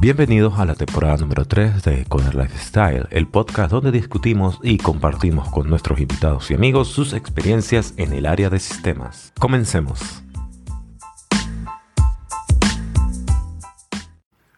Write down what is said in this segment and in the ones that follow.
Bienvenidos a la temporada número 3 de Coder Lifestyle, el podcast donde discutimos y compartimos con nuestros invitados y amigos sus experiencias en el área de sistemas. Comencemos.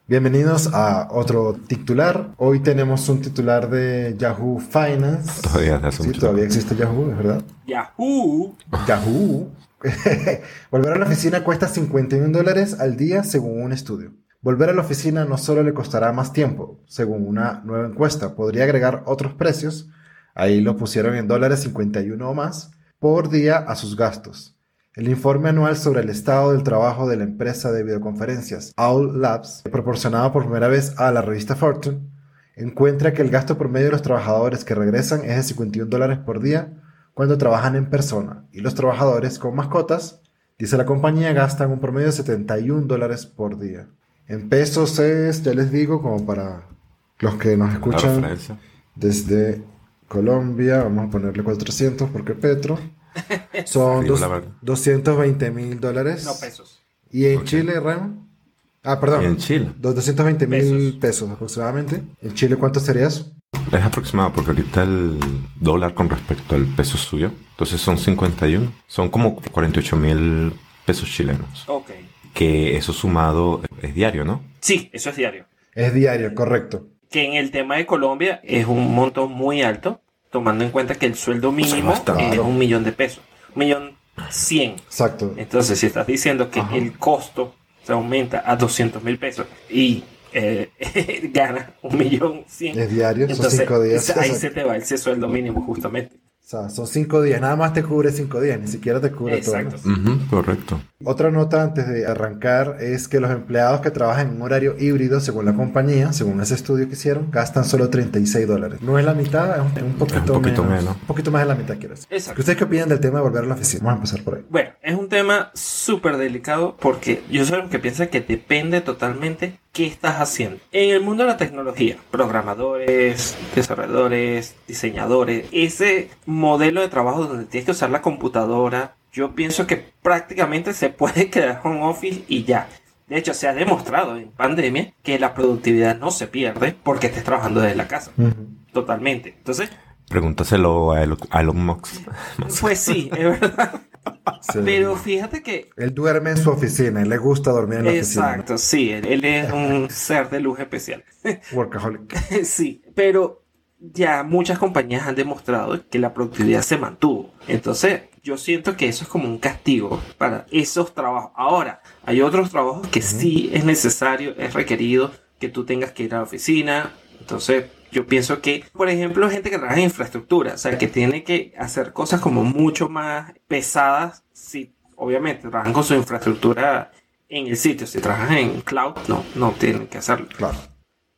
Bienvenidos a otro titular. Hoy tenemos un titular de Yahoo Finance. Todavía hace Sí, mucho todavía existe Yahoo, es verdad. Yahoo. Yahoo. Volver a la oficina cuesta 51 dólares al día según un estudio. Volver a la oficina no solo le costará más tiempo, según una nueva encuesta, podría agregar otros precios, ahí lo pusieron en dólares 51 o más, por día a sus gastos. El informe anual sobre el estado del trabajo de la empresa de videoconferencias Owl Labs, proporcionado por primera vez a la revista Fortune, encuentra que el gasto promedio de los trabajadores que regresan es de 51 dólares por día cuando trabajan en persona y los trabajadores con mascotas, dice la compañía, gastan un promedio de 71 dólares por día. En pesos es, ya les digo, como para los que nos escuchan desde Colombia, vamos a ponerle 400 porque Petro, son Sí, dos- la verdad. 220 mil dólares. No pesos. ¿Y en. Chile, Rem? Ah, perdón. Y en Chile. Dos- 220 mil Pesos. pesos aproximadamente. ¿En Chile cuánto sería eso? Es aproximado porque ahorita el dólar con respecto al peso suyo, entonces son 51, son como 48 mil pesos chilenos. Ok. Que eso sumado es diario, ¿no? Sí, eso es diario. Es diario, correcto. Que en el tema de Colombia es un monto muy alto, tomando en cuenta que el sueldo mínimo es un millón de pesos. Un millón cien. Exacto. Entonces, si estás diciendo que Ajá. el costo se aumenta a 200 mil pesos y eh, gana un millón cien, Es diario, son entonces cinco días. ahí se te va ese sueldo mínimo justamente. O sea, son cinco días. Nada más te cubre cinco días. Ni siquiera te cubre Exacto. todo. ¿no? Ujú, correcto. Otra nota antes de arrancar es que los empleados que trabajan en un horario híbrido, según la compañía, según ese estudio que hicieron, gastan solo 36 dólares. No es la mitad, es un, es un poquito, poquito menos, menos. Un poquito más de la mitad, quiero decir. Exacto. ¿Ustedes qué opinan del tema de volver a la oficina? Vamos a empezar por ahí. Bueno, es un tema súper delicado porque yo soy los que piensa que depende totalmente qué estás haciendo. En el mundo de la tecnología, programadores, desarrolladores, diseñadores, ese modelo de trabajo donde tienes que usar la computadora, yo pienso que prácticamente se puede quedar home office y ya. De hecho, se ha demostrado en pandemia que la productividad no se pierde porque estés trabajando desde la casa. Totalmente. Entonces, Pregúntaselo a Elon, a Elon Musk. pues sí, es verdad. Sí. Pero fíjate que Él duerme en su oficina y le gusta dormir en la Exacto, sí, él, él es un ser de luz especial. oficina. Workaholic. sí, pero ya muchas compañías han demostrado que la productividad se mantuvo. Entonces, yo siento que eso es como un castigo para esos trabajos. Ahora, hay otros trabajos que sí es necesario, es requerido que tú tengas que ir a la oficina. Entonces, yo pienso que, por ejemplo, gente que trabaja en infraestructura, o sea, que tiene que hacer cosas como mucho más pesadas, si obviamente trabajan con su infraestructura en el sitio. Si trabajan en cloud, no, no tienen que hacerlo. Claro.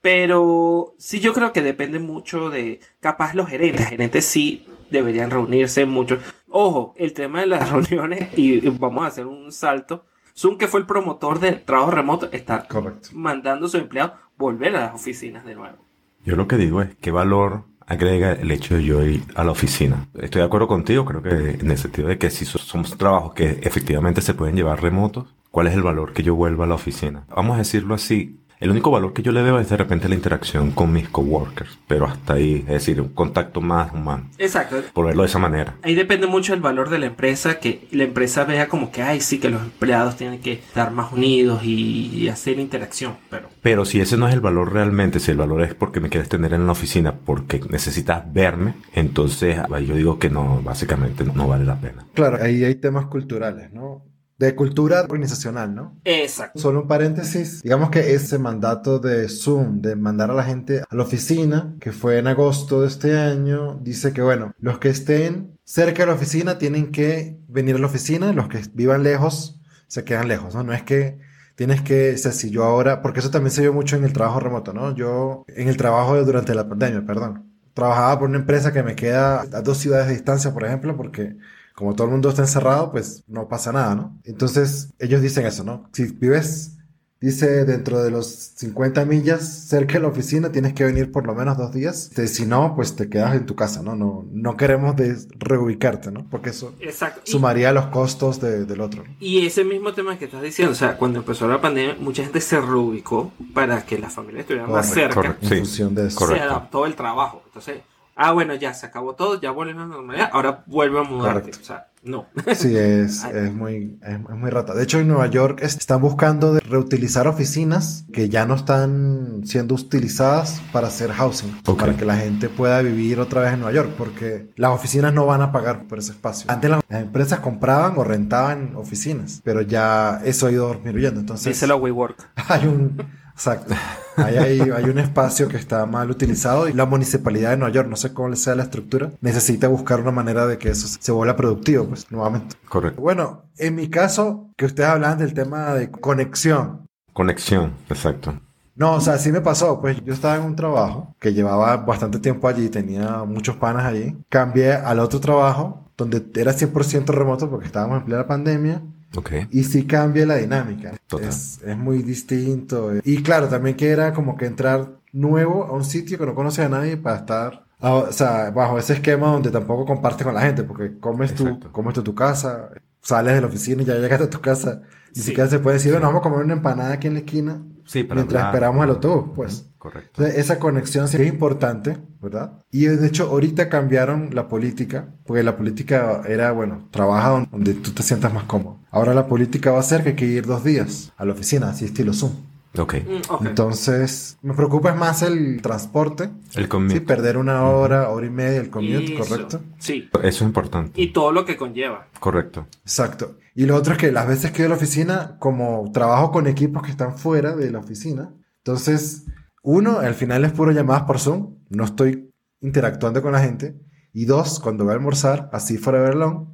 Pero sí yo creo que depende mucho de, capaz los gerentes, gerentes sí deberían reunirse mucho. Ojo, el tema de las reuniones, y vamos a hacer un salto. Zoom, que fue el promotor del trabajo remoto, está mandando a sus empleados volver a las oficinas de nuevo. Yo lo que digo es qué valor agrega el hecho de yo ir a la oficina. Estoy de acuerdo contigo, creo que en el sentido de que si so- somos trabajos que efectivamente se pueden llevar remotos, ¿cuál es el valor que yo vuelva a la oficina? Vamos a decirlo así. El único valor que yo le veo es de repente la interacción con mis coworkers, pero hasta ahí, es decir, un contacto más humano, Exacto. por verlo de esa manera. Ahí depende mucho del valor de la empresa, que la empresa vea como que, ay, sí, que los empleados tienen que estar más unidos y, y hacer interacción, pero Pero si ese no es el valor realmente, si el valor es porque me quieres tener en la oficina, porque necesitas verme, entonces yo digo que no, básicamente no, no vale la pena. Claro, ahí hay temas culturales, ¿no? De cultura organizacional, ¿no? Exacto. Solo un paréntesis. Digamos que ese mandato de Zoom de mandar a la gente a la oficina, que fue en agosto de este año, dice que, bueno, los que estén cerca de la oficina tienen que venir a la oficina, los que vivan lejos se quedan lejos, ¿no? No es que tienes que, o sea, si yo ahora, porque eso también se vio mucho en el trabajo remoto, ¿no? Yo, en el trabajo durante la pandemia, perdón, trabajaba por una empresa que me queda a dos ciudades de distancia, por ejemplo, porque como todo el mundo está encerrado, pues no pasa nada, ¿no? Entonces, ellos dicen eso, ¿no? Si vives Dice, dentro de los 50 millas cerca de la oficina tienes que venir por lo menos dos días. Este, si no, pues te quedas en tu casa, ¿no? No, no queremos de reubicarte, ¿no? Porque eso Exacto. Y- sumaría los costos de- del otro. Y ese mismo tema que estás diciendo, o sea, cuando empezó la pandemia, mucha gente se reubicó para que las familias estuvieran más Correcto, cerca. correcto. En Sí, función de eso. correcto. Se adaptó el trabajo. Entonces, ah, bueno, ya se acabó todo, ya vuelve a la normalidad, ahora vuelve a mudarte. Correcto. O sea, no. Sí, es, es muy, es, es muy rata. De hecho, en Nueva York es- están buscando de reutilizar oficinas que ya no están siendo utilizadas para hacer housing, Ok. para que la gente pueda vivir otra vez en Nueva York, porque las oficinas no van a pagar por ese espacio. Antes las, las empresas compraban o rentaban oficinas, pero ya eso ha ido disminuyendo. Entonces, Díselo a WeWork. hay un, exacto, Ahí hay, hay un espacio que está mal utilizado y la municipalidad de Nueva York, no sé cómo sea la estructura, necesita buscar una manera de que eso se vuelva productivo, pues, nuevamente. Correcto. Bueno, en mi caso, que ustedes hablan del tema de conexión. Conexión, exacto. No, o sea, sí me pasó. Pues yo estaba en un trabajo que llevaba bastante tiempo allí, tenía muchos panas allí. Cambié al otro trabajo donde era 100% remoto porque estábamos en plena pandemia. Ok. Y sí cambia la dinámica. Total. Es, es muy distinto. Y claro, también que era como que entrar nuevo a un sitio que no conoces a nadie para estar, ah, o sea, bajo ese esquema donde tampoco compartes con la gente, porque comes tú, comes tú tu casa, sales de la oficina y ya llegas a tu casa. Ni Sí. siquiera se puede decir, bueno, vamos a comer una empanada aquí en la esquina Sí, para mientras hablar. esperamos el autobús, pues. Correcto. Entonces, esa conexión sí es importante, ¿verdad? Y de hecho, ahorita cambiaron la política, porque la política era, bueno, trabaja don- donde tú te sientas más cómodo. Ahora la política va a ser que hay que ir dos días a la oficina, así estilo Zoom. Ok. Mm, ok. Entonces, me preocupa es más el transporte, El sí, commute. perder una hora, hora y media, el commute, Eso. ¿correcto? Sí. Eso es importante. Y todo lo que conlleva. Correcto. Exacto. Y lo otro es que las veces que voy a la oficina, como trabajo con equipos que están fuera de la oficina, entonces, uno, al final es puro llamadas por Zoom, no estoy interactuando con la gente. Y dos, cuando voy a almorzar, así fuera de long,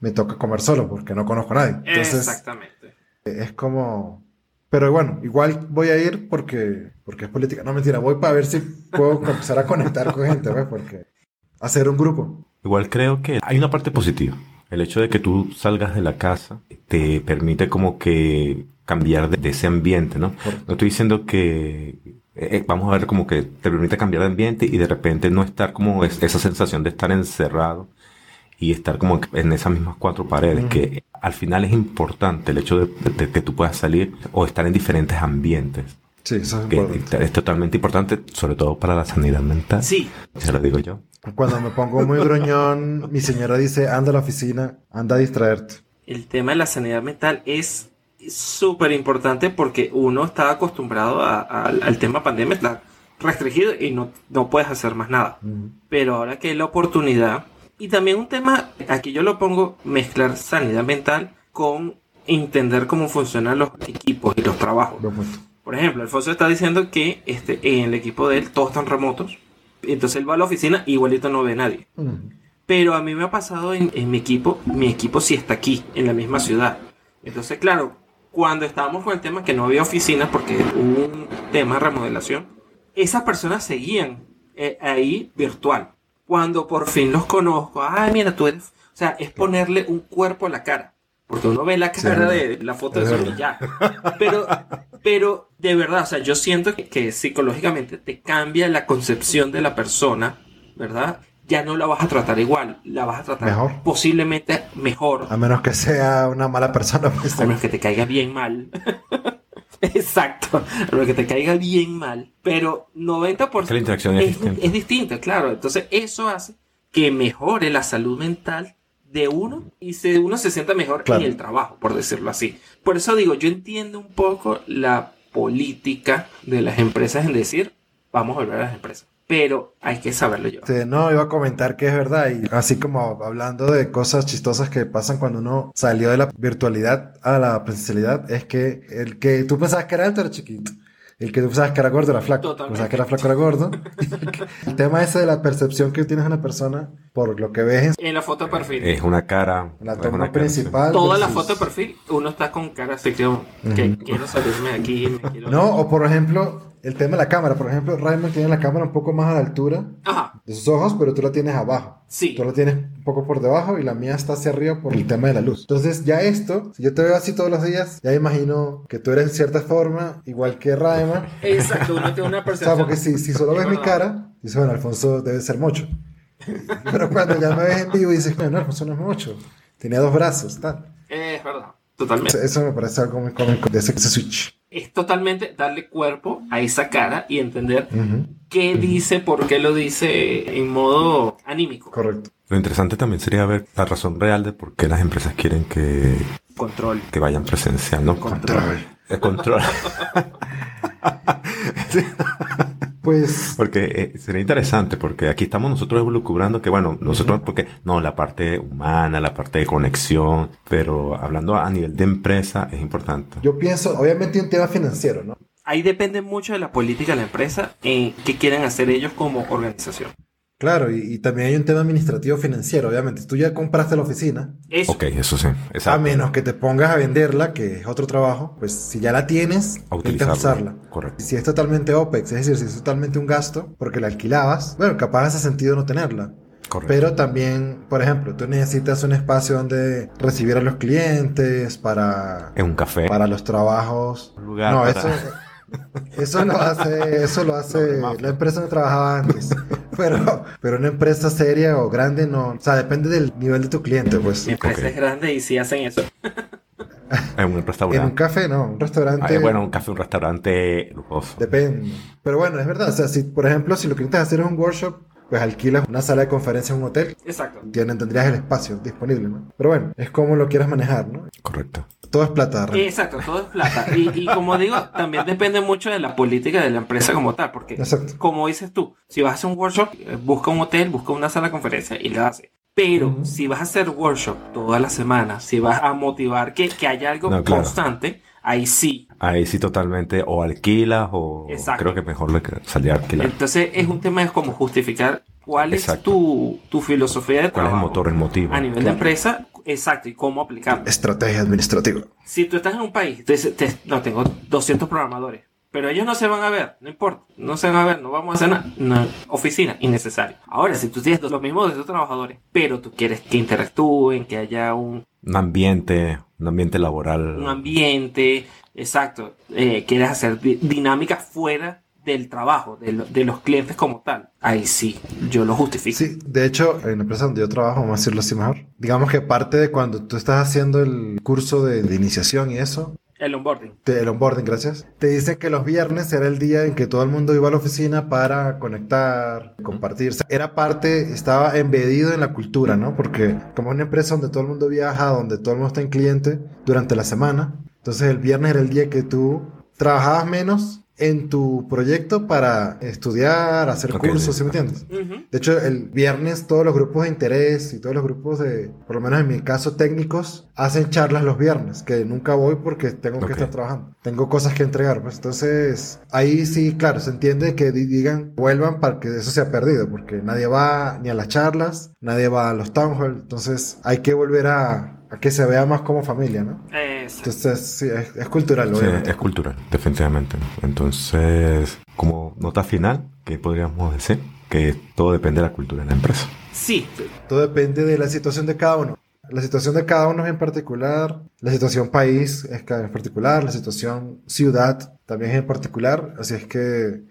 me toca comer solo porque no conozco a nadie. Entonces, Exactamente. es como... Pero bueno, igual voy a ir porque, porque es política. No, mentira, voy para ver si puedo empezar a conectar con gente, ¿ves? Porque hacer un grupo. Igual creo que hay una parte positiva. El hecho de que tú salgas de la casa te permite como que cambiar de, de ese ambiente, ¿no? No estoy diciendo que eh, eh, vamos a ver como que te permite cambiar de ambiente y de repente no estar como es- esa sensación de estar encerrado y estar como en esas mismas cuatro paredes, que al final es importante el hecho de, de que tú puedas salir o estar en diferentes ambientes, Sí, eso es que importante. es totalmente importante, sobre todo para la sanidad mental. Sí. Se lo digo yo. Cuando me pongo muy gruñón, mi señora dice, anda a la oficina, anda a distraerte. El tema de la sanidad mental es súper importante porque uno está acostumbrado a- a- al tema pandemia, está restringido y no, no puedes hacer más nada. Ujú. Pero ahora que hay la oportunidad, y también un tema, aquí yo lo pongo, mezclar sanidad mental con entender cómo funcionan los equipos y los trabajos. Por ejemplo, Alfonso está diciendo que este, en el equipo de él todos están remotos. Entonces él va a la oficina y igualito no ve a nadie. Pero a mí me ha pasado en, en mi equipo, mi equipo sí está aquí, en la misma ciudad. Entonces, claro, cuando estábamos con el tema que no había oficinas porque hubo un tema de remodelación, esas personas seguían eh, ahí virtual. Cuando por fin los conozco, ay, mira, tú eres... O sea, es ponerle un cuerpo a la cara. Porque uno ve la Sí, cara es de la foto de Es Zoom y ya. Pero, pero de verdad, o sea, yo siento que, que psicológicamente te cambia la concepción de la persona, ¿verdad? Ya no la vas a tratar igual, la vas a tratar Mejor. posiblemente mejor, A menos que sea una mala persona. Pues, a menos que te caiga bien mal. Exacto, a menos que te caiga bien mal. Pero 90% Que la interacción es distinta. es distinta, claro. Entonces eso hace que mejore la salud mental de uno y se, uno se sienta mejor Claro. en el trabajo, por decirlo así. Por eso digo, yo entiendo un poco la política de las empresas en decir, vamos a volver a las empresas. Pero hay que saberlo yo. Este, no, iba a comentar que es verdad. Y así como hablando de cosas chistosas que pasan cuando uno salió de la virtualidad a la presencialidad, es que el que tú pensabas que era alto era chiquito. El que tú pensabas que era gordo era flaco. Totalmente. Pensabas que era flaco era gordo. el tema ese de la percepción que tienes de una persona por lo que ves En la foto de perfil. Es una cara. en la toma una cara, principal. Toda la versus- foto de perfil, uno está con cara así que, que quiero salirme de aquí. Me quiero... No, o por ejemplo, el tema de la cámara. Por ejemplo, Raymond tiene la cámara un poco más a la altura Ajá, de sus ojos, pero tú la tienes abajo. sí. Tú la tienes un poco por debajo y la mía está hacia arriba por el tema de la luz. Entonces, ya esto, si yo te veo así todos los días, ya imagino que tú eres de cierta forma, igual que Raymond. Exacto, uno tiene una O percepción. sea, porque si, si solo Es ves mi cara, dices, bueno, Alfonso debe ser mocho. Pero cuando ya me ves en vivo, dices, bueno, Alfonso no es mocho. Tenía dos brazos, tal. Es verdad, totalmente. Eso me parece algo muy cómico de ese, ese switch. Es totalmente darle cuerpo a esa cara y entender qué dice, por qué lo dice en modo anímico. Correcto. Lo interesante también sería ver la razón real de por qué las empresas quieren que, Control. que vayan presencial, ¿no? Control. El control. Pues, Porque eh, sería interesante, porque aquí estamos nosotros evolucubrando que, bueno, nosotros, porque, no, la parte humana, la parte de conexión, pero hablando a nivel de empresa es importante. yo pienso, obviamente, un tema financiero, ¿no? Ahí depende mucho de la política de la empresa en qué quieren hacer ellos como organización. Claro, y, y también hay un tema administrativo financiero, obviamente. Tú ya compraste la oficina, Eso. Ok, eso sí, a exacto. menos que te pongas a venderla, que es otro trabajo, pues si ya la tienes, A utilizarla. usarla. Correcto. Si es totalmente OPEX, es decir, si es totalmente un gasto, porque la alquilabas, bueno, capaz hace sentido no tenerla. Correcto. Pero también, por ejemplo, tú necesitas un espacio donde recibir a los clientes, para, En un café. para los trabajos. Un lugar no, para- eso, eso lo hace, eso lo hace la empresa donde trabajaba antes. Pero, pero una empresa seria o grande no, o sea, depende del nivel de tu cliente, pues. Mi empresa Ok. es grande y sí hacen eso. En un En un restaurante. café, no, un restaurante. Ah, bueno, un café, un restaurante lujoso. Depende. Pero bueno, es verdad. O sea, si, por ejemplo, si lo que necesitas hacer es un workshop, pues alquilas una sala de conferencia en un hotel. Exacto. Tienen, tendrías el espacio disponible, ¿no? Pero bueno, es como lo quieras manejar, ¿no? Correcto. Todo es plata. Ren. Exacto, todo es plata. Y, y como digo, también depende mucho de la política de la empresa como tal, porque Exacto. como dices tú, si vas a hacer un workshop, eh, busca un hotel, busca una sala de conferencia y lo hace. Pero si vas a hacer workshop toda la semana, si vas a motivar que, que haya algo No, claro. constante, ahí sí. Ahí sí totalmente o alquilas o Exacto. creo que mejor le salía a alquilar. Entonces es un tema de como justificar cuál es tu, tu filosofía de ¿Cuál es trabajo el motor, el motivo? a nivel de empresa, exacto, y cómo aplicarlo. Estrategia administrativa. Si tú estás en un país, te, te- no, tengo 200 programadores, pero ellos no se van a ver, no importa, no se van a ver, no vamos a hacer nada, no, oficina, innecesario. Ahora, si tú tienes los mismos de tus trabajadores, pero tú quieres que interactúen, que haya un, Un ambiente, un ambiente laboral. un ambiente, exacto, eh, quieres hacer di- dinámicas fuera del trabajo, de, lo- de los clientes como tal, ahí sí, yo lo justifico. Sí, de hecho, en la empresa donde yo trabajo, vamos a decirlo así mejor. Digamos que parte de cuando tú estás haciendo el curso de, de iniciación y eso, El onboarding. el onboarding, gracias, te dice que los viernes era el día en que todo el mundo iba a la oficina para conectar, compartir. O sea, era parte, estaba embedido en la cultura, ¿no? Porque como es una empresa donde todo el mundo viaja, donde todo el mundo está en cliente durante la semana, entonces el viernes era el día que tú trabajabas menos en tu proyecto para estudiar, hacer cursos, ¿sí me entiendes? De hecho, el viernes todos los grupos de interés y todos los grupos de, por lo menos en mi caso, técnicos, hacen charlas los viernes, que nunca voy porque tengo que estar trabajando. Tengo cosas que entregar, pues. Entonces ahí sí, claro, se entiende que di- digan, vuelvan para que eso sea perdido, porque nadie va ni a las charlas, nadie va a los town hall, entonces hay que volver a, a que se vea más como familia, ¿no? Exacto. Entonces sí, es, es cultural, Sí, es cultural, definitivamente. Entonces, como nota final, ¿qué podríamos decir? Que todo depende de la cultura de la empresa. Sí, Todo depende de la situación de cada uno. La situación de cada uno es en particular, la situación país es en particular, la situación ciudad también es en particular, así es que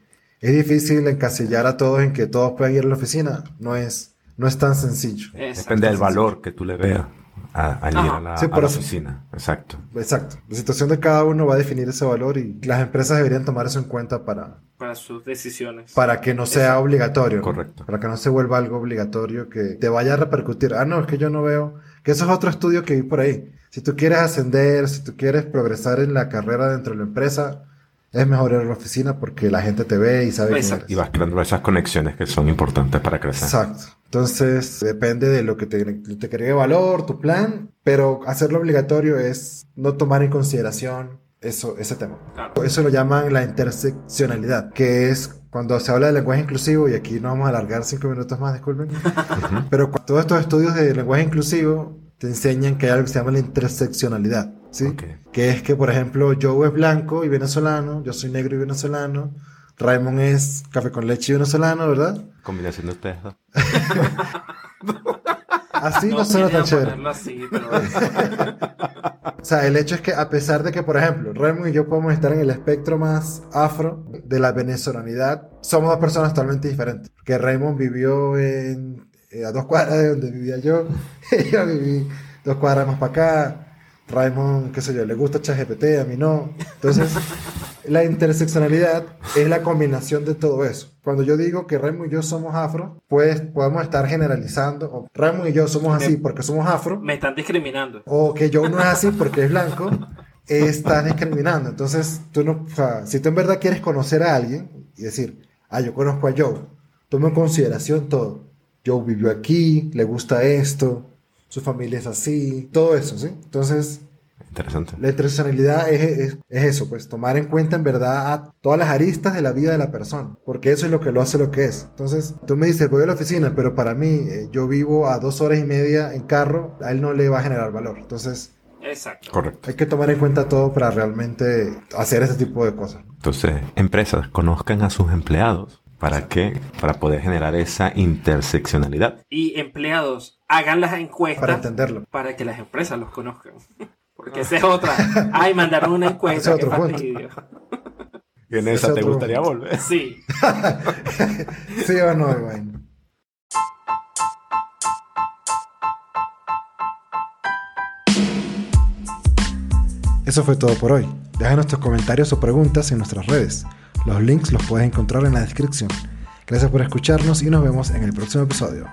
es difícil encasillar a todos en que todos puedan ir a la oficina, no es, no es tan sencillo. exacto. Depende del valor que tú le veas a, al ir a la, Sí, a por la oficina. Exacto. Exacto, la situación de cada uno va a definir ese valor y las empresas deberían tomar eso en cuenta para, Para sus decisiones. para que no sea obligatorio. ¿no? Correcto. Para que no se vuelva algo obligatorio que te vaya a repercutir. Ah, no, es que yo no veo. Que eso es otro estudio que vi por ahí. Si tú quieres ascender, si tú quieres progresar en la carrera dentro de la empresa, es mejor ir a la oficina porque la gente te ve y sabe quién Exacto. eres. Y vas creando esas conexiones que son importantes para crecer. Exacto. Entonces, depende de lo que te, te agregue valor, tu plan, pero hacerlo obligatorio es no tomar en consideración eso, ese tema. Claro. Eso lo llaman la interseccionalidad, que es cuando se habla de lenguaje inclusivo, y aquí no vamos a alargar cinco minutos más, disculpen, pero todos estos estudios de lenguaje inclusivo te enseñan que hay algo que se llama la interseccionalidad, ¿sí? Ok. Que es que, por ejemplo, Joe es blanco y venezolano, yo soy negro y venezolano, Raymond es café con leche y venezolano, ¿verdad? Combinación de ustedes dos. Así no, No suena tan chévere. así, pero O sea, el hecho es que a pesar de que, por ejemplo, Raymond y yo podemos estar en el espectro más afro de la venezolanidad, somos dos personas totalmente diferentes. Porque Raymond vivió en, eh, a dos cuadras de donde vivía yo, y yo viví dos cuadras más para acá. Raymond, qué sé yo, le gusta ChatGPT, a mí no. Entonces, la interseccionalidad es la combinación de todo eso. Cuando yo digo que Raymond y yo somos afro, pues podemos estar generalizando. O Raymond y yo somos así porque somos afro, me están discriminando. o que Joe no es así porque es blanco, estás discriminando. Entonces, tú no, o sea, si tú en verdad quieres conocer a alguien y decir, ah, yo conozco a Joe, toma en consideración todo. Joe vivió aquí, le gusta esto, su familia es así, todo eso, ¿sí? Entonces, Interesante. la interseccionalidad es, es- es eso, pues tomar en cuenta en verdad a todas las aristas de la vida de la persona, porque eso es lo que lo hace lo que es. Entonces, tú me dices, voy a la oficina, pero para mí, eh, yo vivo a dos horas y media en carro, a él no le va a generar valor. Entonces, Exacto. Correcto. hay que tomar en cuenta todo para realmente hacer este tipo de cosas. Entonces, empresas conozcan a sus empleados. ¿Para qué? Para poder generar esa interseccionalidad. Y empleados, hagan las encuestas Para entenderlo. para que las empresas los conozcan. Porque esa es otra. Ay, mandaron una encuesta. Qué otro punto. fastidio. Y en esa te gustaría volver. Sí. Sí o no, Iván. Eso fue todo por hoy. Déjanos tus comentarios o preguntas en nuestras redes. Los links los puedes encontrar en la descripción. Gracias por escucharnos y nos vemos en el próximo episodio.